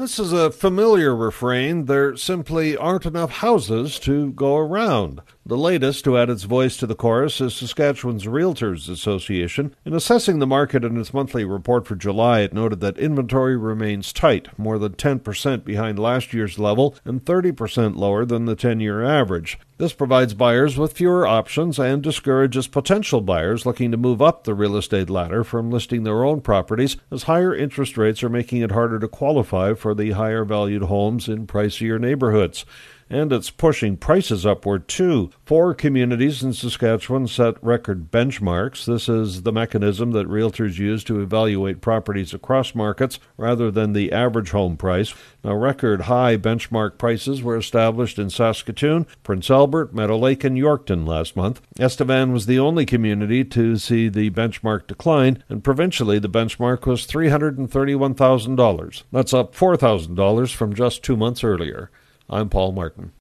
This is a familiar refrain. There simply aren't enough houses to go around. The latest to add its voice to the chorus is Saskatchewan's Realtors Association. In assessing the market in its monthly report for July, it noted that inventory remains tight, more than 10% behind last year's level and 30% lower than the 10 year average. This provides buyers with fewer options and discourages potential buyers looking to move up the real estate ladder from listing their own properties, as higher interest rates are making it harder to qualify for the higher valued homes in pricier neighborhoods and it's pushing prices upward too. Four communities in Saskatchewan set record benchmarks. This is the mechanism that realtors use to evaluate properties across markets rather than the average home price. Now, record high benchmark prices were established in Saskatoon, Prince Albert, Meadow Lake, and Yorkton last month. Estevan was the only community to see the benchmark decline, and provincially the benchmark was $331,000. That's up $4,000 from just two months earlier. I'm Paul Martin.